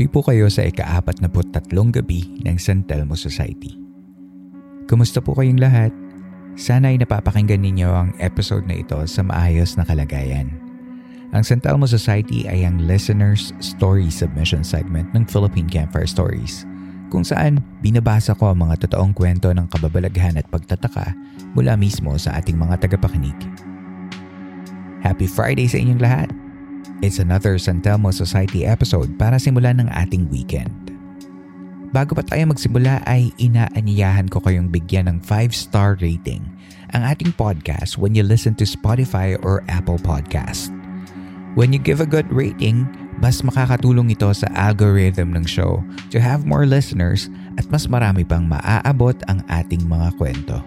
Tuloy po kayo sa ika-apat na tatlong gabi ng San Telmo Society. Kumusta po kayong lahat? Sana ay napapakinggan ninyo ang episode na ito sa maayos na kalagayan. Ang San Telmo Society ay ang listener's story submission segment ng Philippine Campfire Stories kung saan binabasa ko ang mga totoong kwento ng kababalaghan at pagtataka mula mismo sa ating mga tagapakinig. Happy Friday sa inyong lahat! It's another San Telmo Society episode para simulan ng ating weekend. Bago pa tayo magsimula ay inaanyayahan ko kayong bigyan ng 5-star rating ang ating podcast when you listen to Spotify or Apple Podcast. When you give a good rating, mas makakatulong ito sa algorithm ng show to have more listeners at mas marami pang maaabot ang ating mga kwento.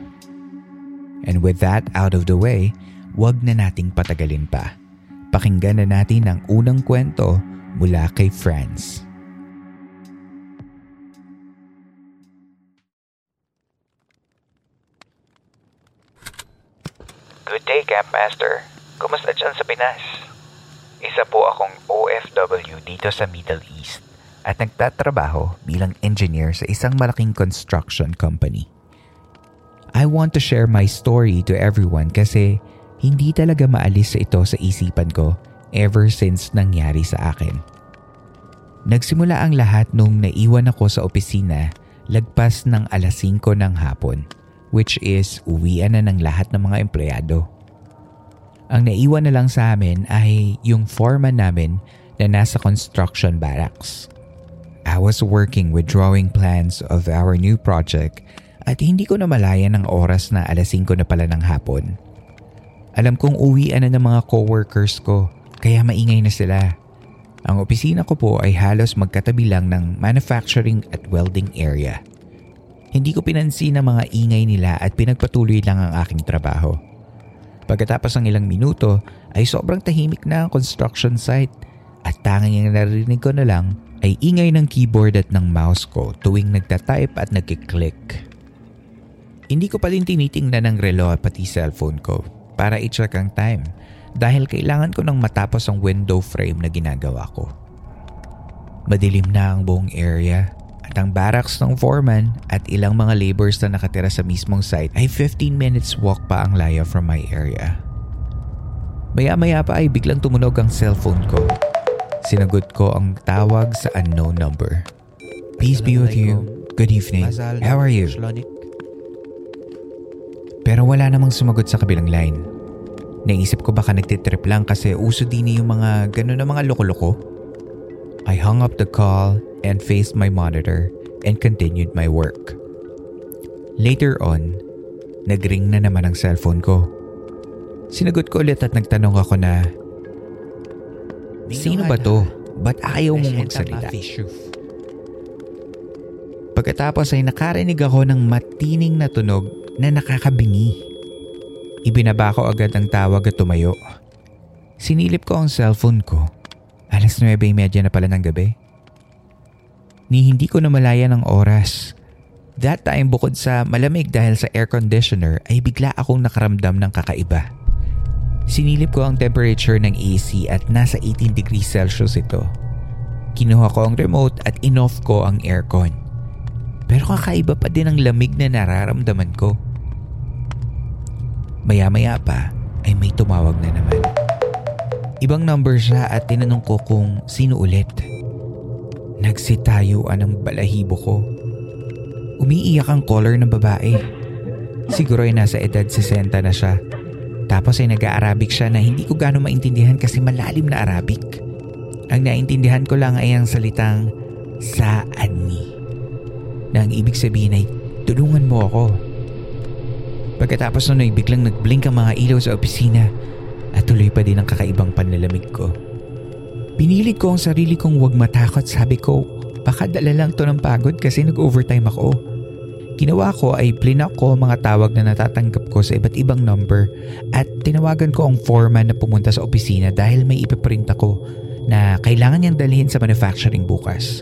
And with that out of the way, wag na nating patagalin pa Pakinggan na natin ang unang kwento mula kay Franz. Good day, Campmaster. Kumusta dyan sa Pinas? Isa po akong OFW dito sa Middle East at nagtatrabaho bilang engineer sa isang malaking construction company. I want to share my story to everyone kasi hindi talaga maalis sa ito sa isipan ko ever since nangyari sa akin. Nagsimula ang lahat nung naiwan ako sa opisina lagpas ng alas 5 ng hapon which is uwian na ng lahat ng mga empleyado. Ang naiwan na lang sa amin ay yung foreman namin na nasa construction barracks. I was working with drawing plans of our new project at hindi ko na malaya ng oras na alas 5 na pala ng hapon. Alam kong uwian na ng mga coworkers ko kaya maingay na sila. Ang opisina ko po ay halos magkatabi lang ng manufacturing at welding area. Hindi ko pinansin ang mga ingay nila at pinagpatuloy lang ang aking trabaho. Pagkatapos ng ilang minuto ay sobrang tahimik na ang construction site at tanging ang narinig ko na lang ay ingay ng keyboard at ng mouse ko tuwing nagtatype at nagkiklik. Hindi ko pa din tinitingnan ng relo at pati cellphone ko para i-check ang time dahil kailangan ko nang matapos ang window frame na ginagawa ko. Madilim na ang buong area at ang barracks ng foreman at ilang mga laborers na nakatira sa mismong site ay 15 minutes walk pa ang layo from my area. Maya-maya pa ay biglang tumunog ang cellphone ko. Sinagot ko ang tawag sa unknown number. Peace be with you. Good evening. How are you? Pero wala namang sumagot sa kabilang line. Naisip ko baka nagtitrip lang kasi uso din yung mga ganun na mga loko-loko. I hung up the call and faced my monitor and continued my work. Later on, nagring na naman ang cellphone ko. Sinagot ko ulit at nagtanong ako na, Sino ba to? Ba't ayaw mong magsalita? Pagkatapos ay nakarinig ako ng matining na tunog na nakakabingi. Ibinaba ko agad ang tawag at tumayo. Sinilip ko ang cellphone ko. Alas 9.30 na pala ng gabi. Ni hindi ko namalaya ng oras. That time bukod sa malamig dahil sa air conditioner ay bigla akong nakaramdam ng kakaiba. Sinilip ko ang temperature ng AC at nasa 18 degrees Celsius ito. Kinuha ko ang remote at inoff ko ang aircon. Pero kakaiba pa din ang lamig na nararamdaman ko. Maya-maya pa ay may tumawag na naman. Ibang number siya at tinanong ko kung sino ulit. Nagsitayuan ang balahibo ko. Umiiyak ang collar ng babae. Siguro ay nasa edad 60 na siya. Tapos ay nag-Arabic siya na hindi ko gano'ng maintindihan kasi malalim na Arabic. Ang naintindihan ko lang ay ang salitang saani. Na ang ibig sabihin ay tulungan mo ako. Pagkatapos nun ay biglang nagblink ang mga ilaw sa opisina at tuloy pa din ang kakaibang panlalamig ko. Pinilit ko ang sarili kong huwag matakot. Sabi ko, baka dala lang to ng pagod kasi nag-overtime ako. Ginawa ko ay plinak ko mga tawag na natatanggap ko sa iba't ibang number at tinawagan ko ang foreman na pumunta sa opisina dahil may ipiprint ako na kailangan niyang dalhin sa manufacturing bukas.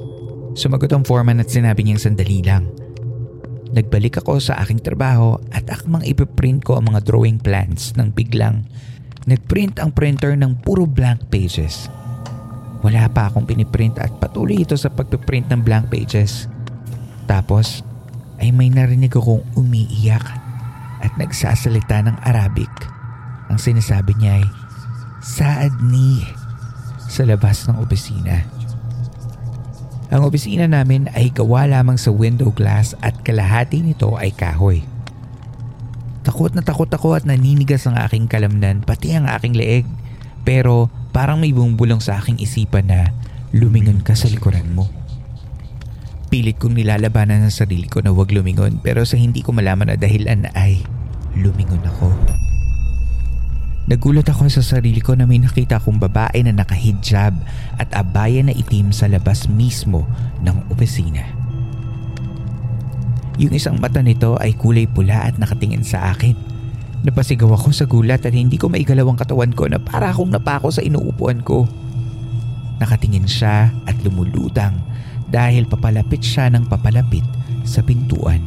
Sumagot ang foreman at sinabi niyang sandali lang. Nagbalik ako sa aking trabaho at akmang ipiprint ko ang mga drawing plans nang biglang nagprint ang printer ng puro blank pages. Wala pa akong piniprint at patuloy ito sa pagpiprint ng blank pages. Tapos ay may narinig akong umiiyak at nagsasalita ng Arabic. Ang sinasabi niya ay, Saad ni sa labas ng opisina. Ang opisina namin ay gawa lamang sa window glass at kalahati nito ay kahoy. Takot na takot ako at naninigas ang aking kalamnan pati ang aking leeg. Pero parang may bumubulong sa aking isipan na lumingon ka sa likuran mo. Pilit kong nilalabanan ang sarili ko na huwag lumingon pero sa hindi ko malaman na dahilan ay lumingon ako. Nagulat ako sa sarili ko na may nakita akong babae na nakahijab at abaya na itim sa labas mismo ng opisina. Yung isang mata nito ay kulay pula at nakatingin sa akin. Napasigaw ako sa gulat at hindi ko maigalaw ang katawan ko na para akong napako sa inuupuan ko. Nakatingin siya at lumulutang dahil papalapit siya ng papalapit sa pintuan.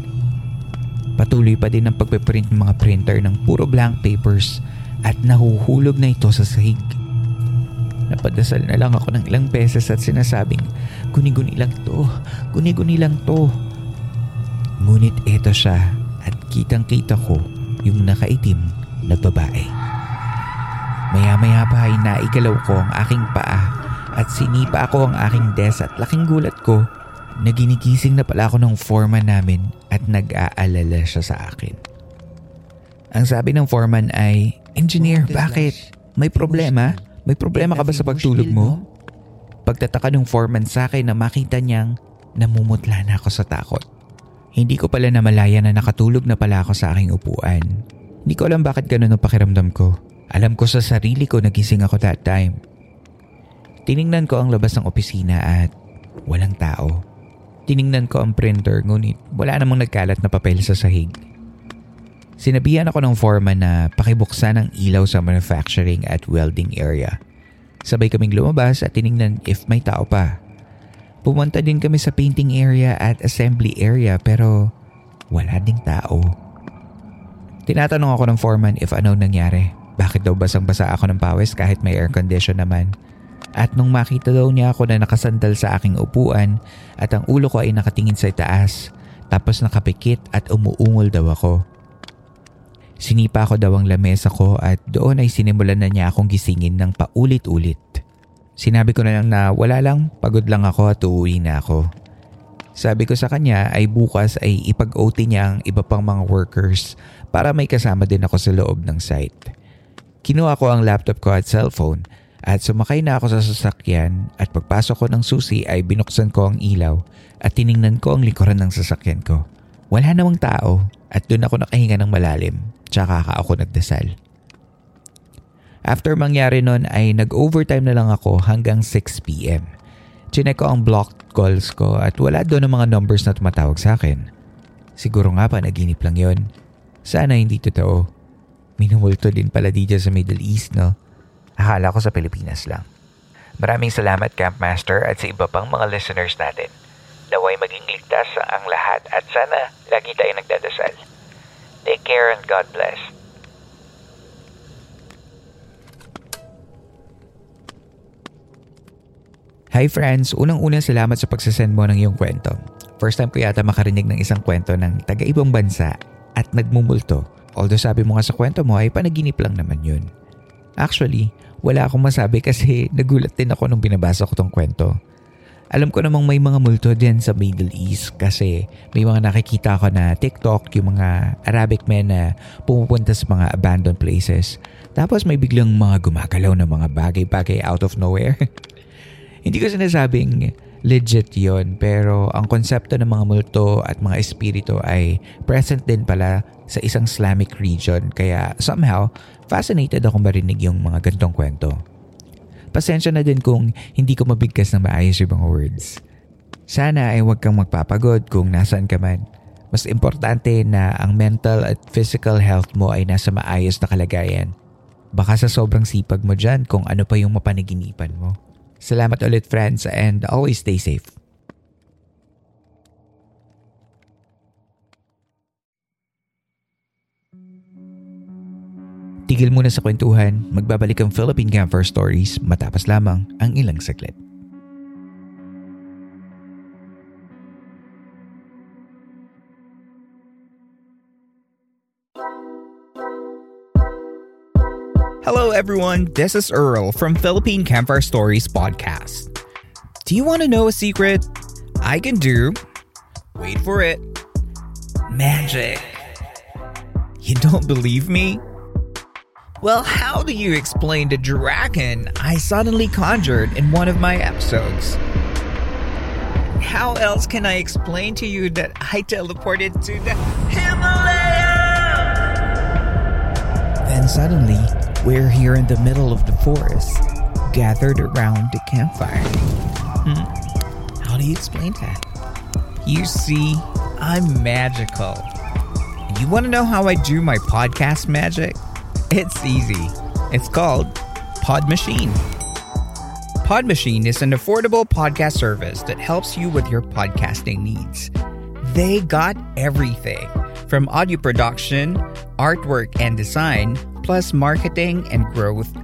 Patuloy pa din ang pagpiprint ng mga printer ng puro blank papers at nahuhulog na ito sa sahig. Napadasal na lang ako ng ilang beses at sinasabing, guni-guni lang to, guni-guni lang to. Ngunit eto siya at kitang kita ko yung nakaitim na babae. Maya-maya pa ay naigalaw ko ang aking paa at sinipa ako ang aking desk at laking gulat ko na ginigising na pala ako ng foreman namin at nag-aalala siya sa akin. Ang sabi ng foreman ay, Engineer, bakit? May problema? May problema ka ba sa pagtulog mo? Pagtataka ng foreman sa akin na makita niyang namumutla na ako sa takot. Hindi ko pala namalaya na nakatulog na pala ako sa aking upuan. Hindi ko alam bakit ganun ang pakiramdam ko. Alam ko sa sarili ko nagising ako that time. Tiningnan ko ang labas ng opisina at walang tao. Tiningnan ko ang printer ngunit wala namang nagkalat na papel sa sahig. Sinabihan ako ng foreman na pakibuksan ang ilaw sa manufacturing at welding area. Sabay kaming lumabas at tiningnan if may tao pa. Pumunta din kami sa painting area at assembly area pero wala ding tao. Tinatanong ako ng foreman if ano nangyari. Bakit daw basang-basa ako ng pawis kahit may air condition naman? At nung makita daw niya ako na nakasandal sa aking upuan at ang ulo ko ay nakatingin sa itaas tapos nakapikit at umuungol daw ako. Sinipa ko daw ang lamesa ko at doon ay sinimulan na niya akong gisingin ng paulit-ulit. Sinabi ko na lang na wala lang, pagod lang ako at uuwi na ako. Sabi ko sa kanya ay bukas ay ipag-OT niya ang iba pang mga workers para may kasama din ako sa loob ng site. Kinuha ko ang laptop ko at cellphone at sumakay na ako sa sasakyan at pagpasok ko ng susi ay binuksan ko ang ilaw at tiningnan ko ang likuran ng sasakyan ko. Wala namang tao at doon ako nakahinga ng malalim tsaka ka ako nagdasal. After mangyari nun ay nag-overtime na lang ako hanggang 6pm. Chinek ko ang blocked calls ko at wala doon ang mga numbers na tumatawag sa akin. Siguro nga pa naginip lang yon. Sana hindi totoo. Minumulto din pala dito sa Middle East no? Akala ko sa Pilipinas lang. Maraming salamat Campmaster at sa iba pang mga listeners natin. Naway maging ligtas ang lahat at sana lagi tayo nagdadasal. Take care and God bless. Hi friends! Unang-una salamat sa pagsasend mo ng iyong kwento. First time ko yata makarinig ng isang kwento ng taga-ibang bansa at nagmumulto. Although sabi mo nga sa kwento mo ay panaginip lang naman yun. Actually, wala akong masabi kasi nagulat din ako nung binabasa ko tong kwento. Alam ko namang may mga multo din sa Middle East kasi may mga nakikita ko na TikTok, yung mga Arabic men na pumupunta sa mga abandoned places. Tapos may biglang mga gumagalaw na mga bagay-bagay out of nowhere. Hindi ko sinasabing legit yon pero ang konsepto ng mga multo at mga espiritu ay present din pala sa isang Islamic region kaya somehow fascinated ako marinig yung mga gantong kwento. Pasensya na din kung hindi ko mabigkas ng maayos yung mga words. Sana ay huwag kang magpapagod kung nasaan ka man. Mas importante na ang mental at physical health mo ay nasa maayos na kalagayan. Baka sa sobrang sipag mo dyan kung ano pa yung mapanaginipan mo. Salamat ulit friends and always stay safe. Tigil muna sa kwentuhan, magbabalik ang Philippine Camper Stories matapos lamang ang ilang saglit. Hello, everyone. This is Earl from Philippine Campfire Stories podcast. Do you want to know a secret? I can do. Wait for it. Magic. You don't believe me? Well, how do you explain the dragon I suddenly conjured in one of my episodes? How else can I explain to you that I teleported to the Himalaya? Then suddenly, we're here in the middle of the forest, gathered around the campfire. Hmm? How do you explain that? You see, I'm magical. You want to know how I do my podcast magic? It's easy. It's called Pod Machine. Pod Machine is an affordable podcast service that helps you with your podcasting needs. They got everything from audio production, artwork and design, plus marketing and growth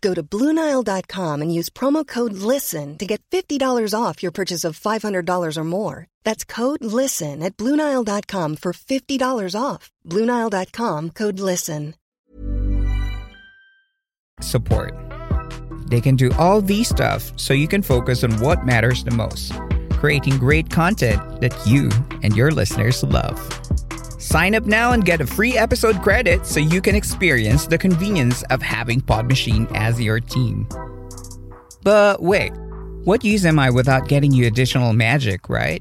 Go to Bluenile.com and use promo code LISTEN to get $50 off your purchase of $500 or more. That's code LISTEN at Bluenile.com for $50 off. Bluenile.com code LISTEN. support. They can do all these stuff so you can focus on what matters the most creating great content that you and your listeners love. Sign up now and get a free episode credit so you can experience the convenience of having Pod Machine as your team. But wait, what use am I without getting you additional magic, right?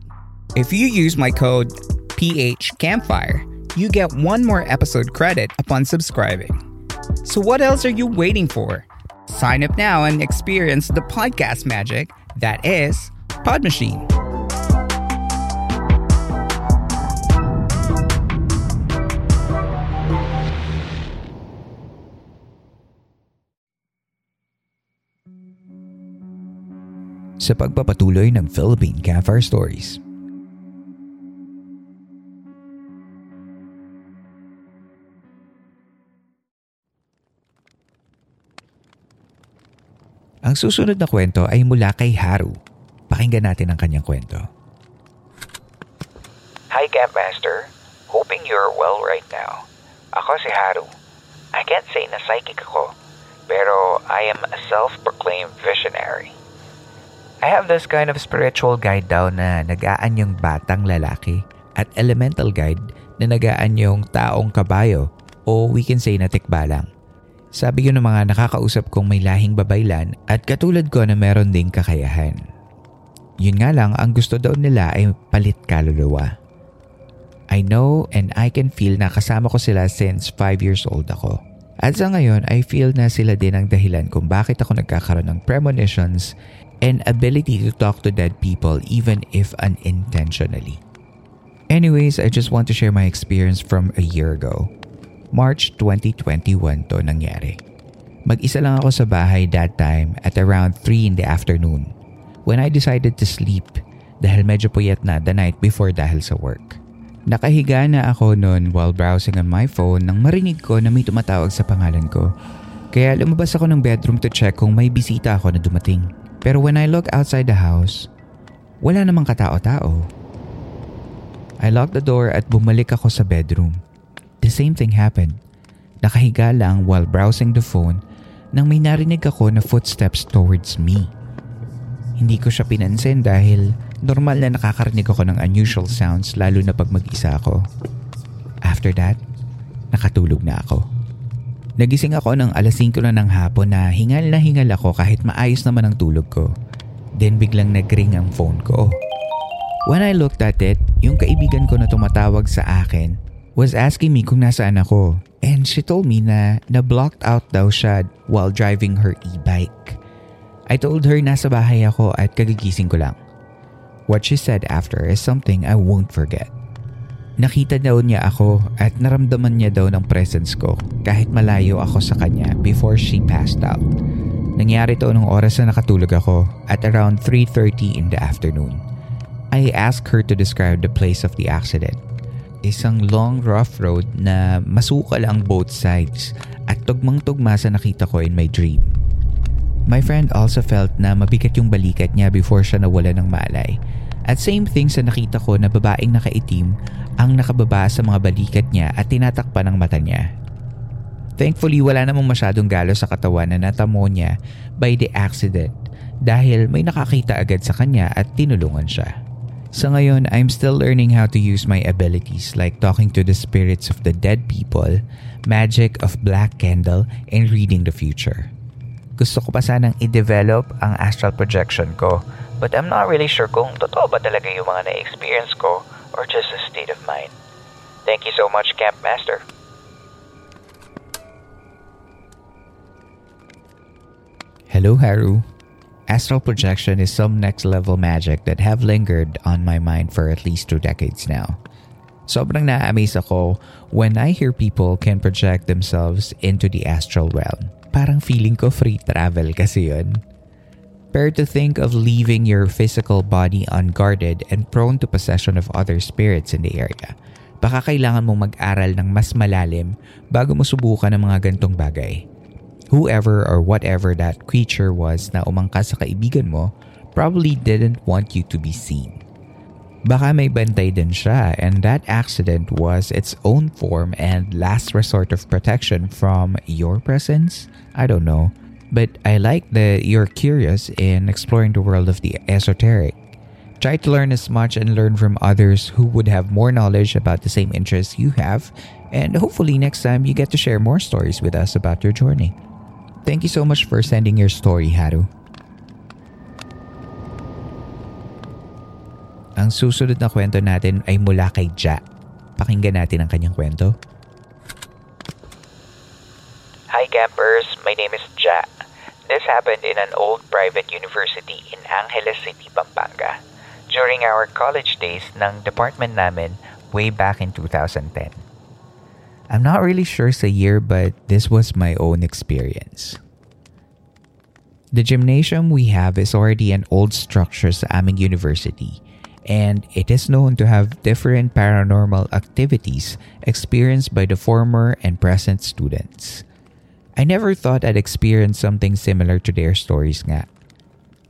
If you use my code PHCampfire, you get one more episode credit upon subscribing. So what else are you waiting for? Sign up now and experience the podcast magic that is Pod Machine. Sa pagpapatuloy ng Philippine Campfire Stories. Ang susunod na kwento ay mula kay Haru. Pakinggan natin ang kanyang kwento. Hi, Campmaster. Hoping you're well right now. Ako si Haru. I can't say na psychic ako, pero I am a self-proclaimed visionary. I have this kind of spiritual guide daw na nagaan yung batang lalaki at elemental guide na nagaan yung taong kabayo o we can say na tikbalang. Sabi yun ng mga nakakausap kong may lahing babaylan at katulad ko na meron ding kakayahan. Yun nga lang, ang gusto daw nila ay palit kaluluwa. I know and I can feel na kasama ko sila since 5 years old ako. At sa ngayon, I feel na sila din ang dahilan kung bakit ako nagkakaroon ng premonitions and ability to talk to dead people even if unintentionally. Anyways, I just want to share my experience from a year ago. March 2021 to nangyari. Mag-isa lang ako sa bahay that time at around 3 in the afternoon when I decided to sleep dahil medyo puyat na the night before dahil sa work. Nakahiga na ako noon while browsing on my phone nang marinig ko na may tumatawag sa pangalan ko. Kaya lumabas ako ng bedroom to check kung may bisita ako na dumating. Pero when I look outside the house, wala namang katao-tao. I locked the door at bumalik ako sa bedroom. The same thing happened. Nakahiga lang while browsing the phone nang may narinig ako na footsteps towards me. Hindi ko siya pinansin dahil normal na nakakarinig ako ng unusual sounds lalo na pag mag-isa ako. After that, nakatulog na ako. Nagising ako ng alas 5 na ng hapon na hingal na hingal ako kahit maayos naman ang tulog ko. Then biglang nagring ang phone ko. When I looked at it, yung kaibigan ko na tumatawag sa akin was asking me kung nasaan ako. And she told me na na-blocked out daw siya while driving her e-bike. I told her nasa bahay ako at kagigising ko lang. What she said after is something I won't forget. Nakita daw niya ako at naramdaman niya daw ng presence ko kahit malayo ako sa kanya before she passed out. Nangyari to nung oras na nakatulog ako at around 3.30 in the afternoon. I asked her to describe the place of the accident. Isang long rough road na masukal ang both sides at tugmang-tugma sa nakita ko in my dream. My friend also felt na mabigat yung balikat niya before siya nawala ng malay. At same thing sa nakita ko na babaeng nakaitim ang nakababa sa mga balikat niya at tinatakpan ng mata niya. Thankfully wala namang masyadong galo sa katawan na natamo niya by the accident dahil may nakakita agad sa kanya at tinulungan siya. Sa ngayon, I'm still learning how to use my abilities like talking to the spirits of the dead people, magic of black candle, and reading the future. Gusto ko pa sanang i-develop ang astral projection ko but I'm not really sure kung totoo ba talaga yung mga na-experience ko or just a state of mind. Thank you so much, Camp Master. Hello, Haru. Astral projection is some next level magic that have lingered on my mind for at least two decades now. Sobrang na-amaze ako when I hear people can project themselves into the astral realm parang feeling ko free travel kasi yun. Pero to think of leaving your physical body unguarded and prone to possession of other spirits in the area, baka kailangan mong mag-aral ng mas malalim bago mo subukan ng mga gantong bagay. Whoever or whatever that creature was na umangkas sa kaibigan mo probably didn't want you to be seen. Baka may bantay din siya and that accident was its own form and last resort of protection from your presence? I don't know. But I like that you're curious in exploring the world of the esoteric. Try to learn as much and learn from others who would have more knowledge about the same interests you have, and hopefully next time you get to share more stories with us about your journey. Thank you so much for sending your story, Haru. Ang susunod na kwento natin ay mula kay Ja. Pakinggan natin ang kanyang kwento. Hi campers, my name is Ja. This happened in an old private university in Angeles City, Pampanga during our college days ng department namin way back in 2010. I'm not really sure sa year but this was my own experience. The gymnasium we have is already an old structure sa aming university and it is known to have different paranormal activities experienced by the former and present students. I never thought I'd experience something similar to their stories nga.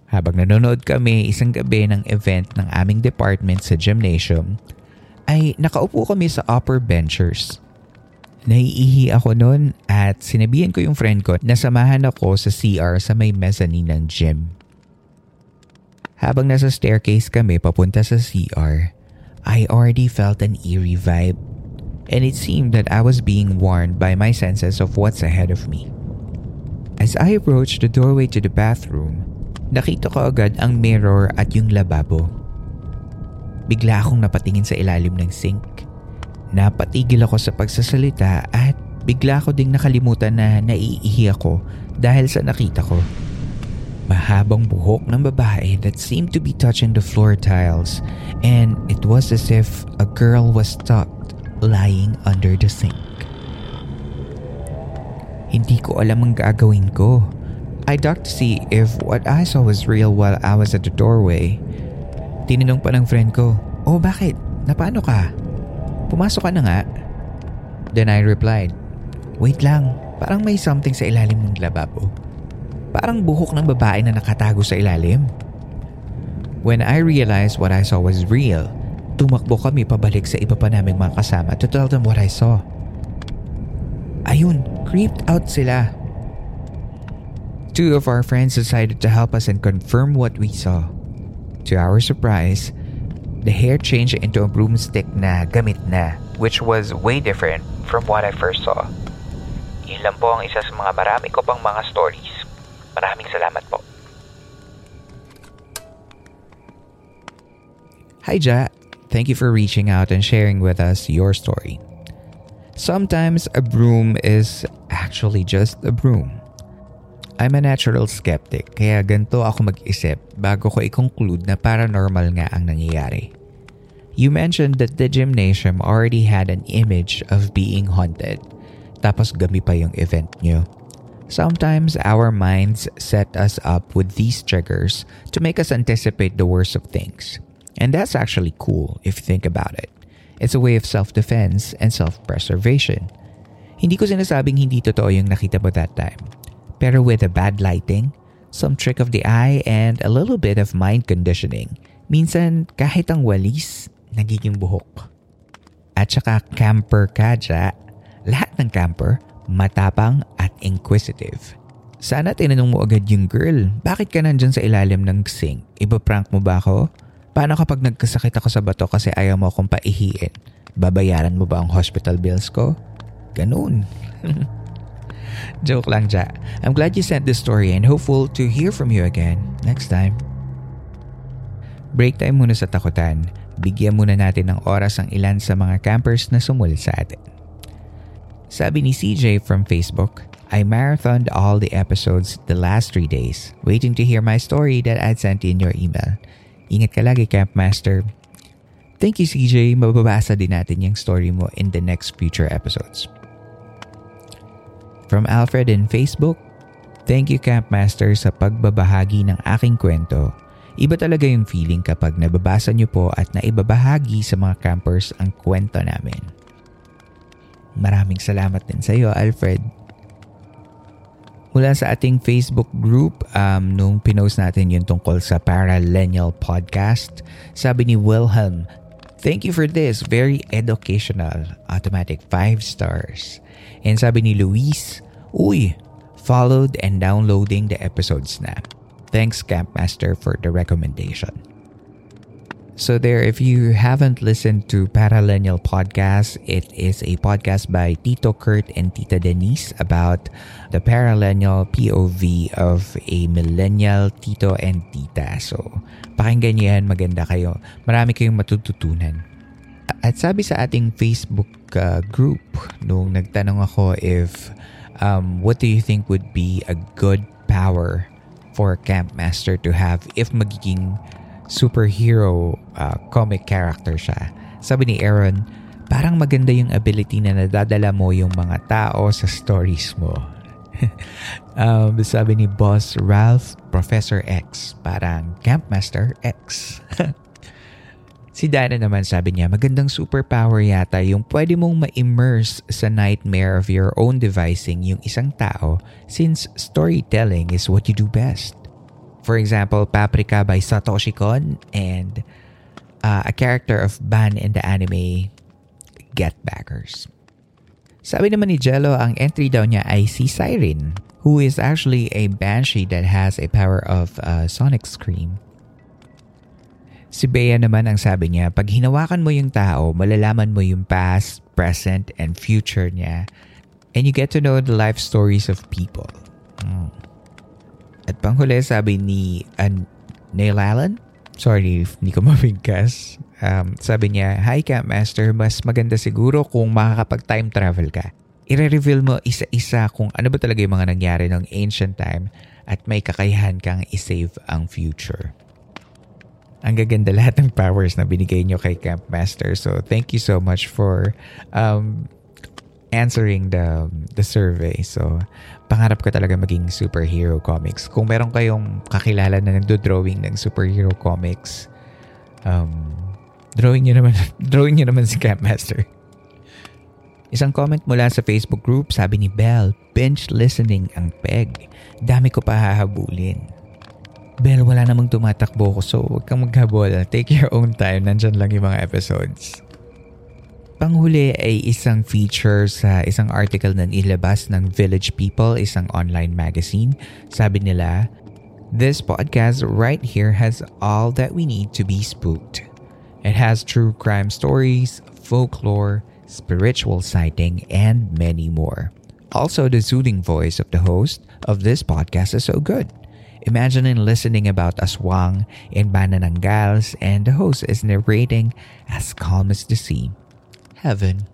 Habang nanonood kami isang gabi ng event ng aming department sa gymnasium, ay nakaupo kami sa upper benchers. Naiihi ako noon at sinabihan ko yung friend ko na samahan ako sa CR sa may mezzanine ng gym. Habang nasa staircase kami papunta sa CR, I already felt an eerie vibe. And it seemed that I was being warned by my senses of what's ahead of me. As I approached the doorway to the bathroom, nakita ko agad ang mirror at yung lababo. Bigla akong napatingin sa ilalim ng sink. Napatigil ako sa pagsasalita at bigla ko ding nakalimutan na naiihi ako dahil sa nakita ko. Mahabang buhok ng babae that seemed to be touching the floor tiles and it was as if a girl was tucked lying under the sink. Hindi ko alam ang gagawin ko. I ducked to see if what I saw was real while I was at the doorway. Tinanong pa ng friend ko, Oh bakit? Napano ka? Pumasok ka na nga. Then I replied, Wait lang, parang may something sa ilalim ng lababo. Parang buhok ng babae na nakatago sa ilalim. When I realized what I saw was real, tumakbo kami pabalik sa iba pa naming mga kasama to tell them what I saw. Ayun, creeped out sila. Two of our friends decided to help us and confirm what we saw. To our surprise, the hair changed into a broomstick na gamit na, which was way different from what I first saw. Yun lang po ang isa sa mga marami ko pang mga stories. Maraming salamat po. Hi, Ja. Thank you for reaching out and sharing with us your story. Sometimes a broom is actually just a broom. I'm a natural skeptic kaya ganito ako mag-isip bago ko i-conclude na paranormal nga ang nangyayari. You mentioned that the gymnasium already had an image of being haunted. Tapos gabi pa yung event nyo. Sometimes our minds set us up with these triggers to make us anticipate the worst of things. And that's actually cool if you think about it. It's a way of self-defense and self-preservation. Hindi ko sinasabing hindi totoo yung nakita mo that time. Pero with a bad lighting, some trick of the eye, and a little bit of mind conditioning, minsan kahit ang walis, nagiging buhok. At saka camper ka, ja. Lahat ng camper, matapang at inquisitive. Sana tinanong mo agad yung girl, bakit ka nandyan sa ilalim ng sink? Iba-prank mo ba ako? Paano kapag nagkasakit ako sa bato kasi ayaw mo akong paihiin? Babayaran mo ba ang hospital bills ko? Ganun. Joke lang, Ja. I'm glad you sent this story and hopeful to hear from you again next time. Break time muna sa takutan. Bigyan muna natin ng oras ang ilan sa mga campers na sumulit sa atin. Sabi ni CJ from Facebook, I marathoned all the episodes the last three days, waiting to hear my story that I'd sent in your email. Ingat ka lagi, Campmaster. Thank you, CJ. Mababasa din natin yung story mo in the next future episodes. From Alfred in Facebook, Thank you Campmaster sa pagbabahagi ng aking kwento. Iba talaga yung feeling kapag nababasa niyo po at naibabahagi sa mga campers ang kwento namin. Maraming salamat din sa iyo, Alfred. Mula sa ating Facebook group, um, nung pinost natin yung tungkol sa Paralenial Podcast, sabi ni Wilhelm, Thank you for this. Very educational. Automatic 5 stars. And sabi ni Luis, Uy, followed and downloading the episodes na. Thanks Campmaster for the recommendation. So there, if you haven't listened to Paralenial Podcast, it is a podcast by Tito Kurt and Tita Denise about the paralenial POV of a millennial Tito and Tita. So, pakinggan niyo yan, maganda kayo. Marami kayong matututunan. At sabi sa ating Facebook uh, group, nung nagtanong ako if um, what do you think would be a good power for Campmaster to have if magiging superhero uh, comic character siya? Sabi ni Aaron, parang maganda yung ability na nadadala mo yung mga tao sa stories mo. um, sabi ni Boss Ralph, Professor X, parang Campmaster X. Si Dana naman sabi niya, magandang superpower yata yung pwede mong ma-immerse sa nightmare of your own devising yung isang tao since storytelling is what you do best. For example, Paprika by Satoshi Kon and uh, a character of Ban in the anime Get Backers. Sabi naman ni Jello, ang entry daw niya ay si Siren, who is actually a banshee that has a power of uh, sonic scream. Si Bea naman ang sabi niya, pag hinawakan mo yung tao, malalaman mo yung past, present, and future niya. And you get to know the life stories of people. Hmm. At panghuli, sabi ni An Neil Allen, sorry if hindi ko mabigkas. Um, sabi niya, Hi Camp Master, mas maganda siguro kung makakapag-time travel ka. I-reveal mo isa-isa kung ano ba talaga yung mga nangyari ng ancient time at may kakayahan kang isave ang future. Ang gaganda lahat ng powers na binigay nyo kay Camp Master. So, thank you so much for um, answering the the survey. So, pangarap ko talaga maging superhero comics. Kung meron kayong kakilala na nagdo-drawing ng superhero comics, um, drawing nyo naman, drawing nyo naman si Camp Master. Isang comment mula sa Facebook group, sabi ni Belle, bench listening ang peg. Dami ko pa hahabulin. Bel, wala namang tumatakbo ko so huwag kang maghabol. Take your own time. Nandyan lang yung mga episodes. Panghuli ay isang feature sa isang article na nilabas ng Village People, isang online magazine. Sabi nila, This podcast right here has all that we need to be spooked. It has true crime stories, folklore, spiritual sighting, and many more. Also, the soothing voice of the host of this podcast is so good. Imagine listening about Aswang in Mananangals and the host is narrating as calm as the sea. Heaven.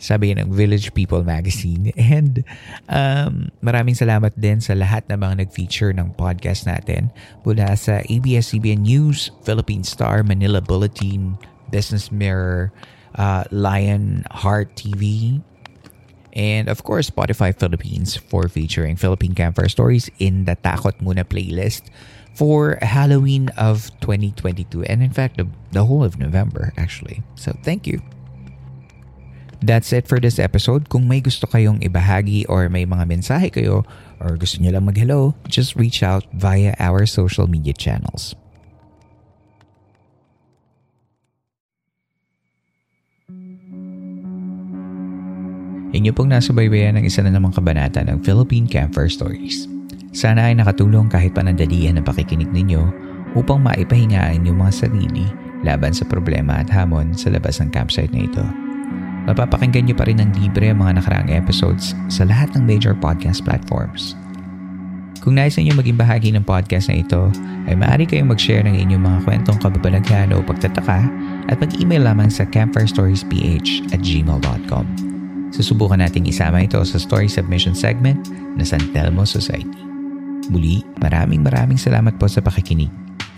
Sabi ng Village People magazine. And um, maraming salamat din sa lahat ng mga nag-feature ng podcast natin mula sa ABS-CBN News, Philippine Star, Manila Bulletin, Business Mirror, uh, Lion Heart TV, and of course, Spotify Philippines for featuring Philippine Campfire Stories in the Takot Muna playlist for Halloween of 2022. And in fact, the, the whole of November, actually. So thank you. That's it for this episode. Kung may gusto kayong ibahagi or may mga mensahe kayo or gusto nyo lang mag-hello, just reach out via our social media channels. Inyo pong nasa baybayan ng isa na namang kabanata ng Philippine Campfire Stories. Sana ay nakatulong kahit panandalian ang pakikinig ninyo upang maipahingaan yung mga sarili laban sa problema at hamon sa labas ng campsite na ito. Mapapakinggan nyo pa rin ng libre ang mga nakaraang episodes sa lahat ng major podcast platforms. Kung nais ninyo maging bahagi ng podcast na ito, ay maaari kayong mag-share ng inyong mga kwentong kababalaghan o pagtataka at mag-email lamang sa campfirestoriesph at gmail.com. Susubukan nating isama ito sa story submission segment na San Telmo Society. Muli, maraming maraming salamat po sa pakikinig.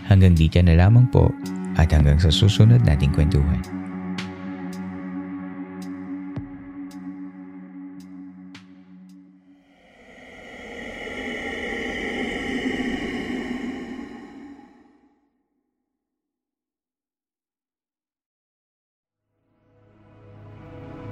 Hanggang dito na lamang po at hanggang sa susunod nating kwentuhan.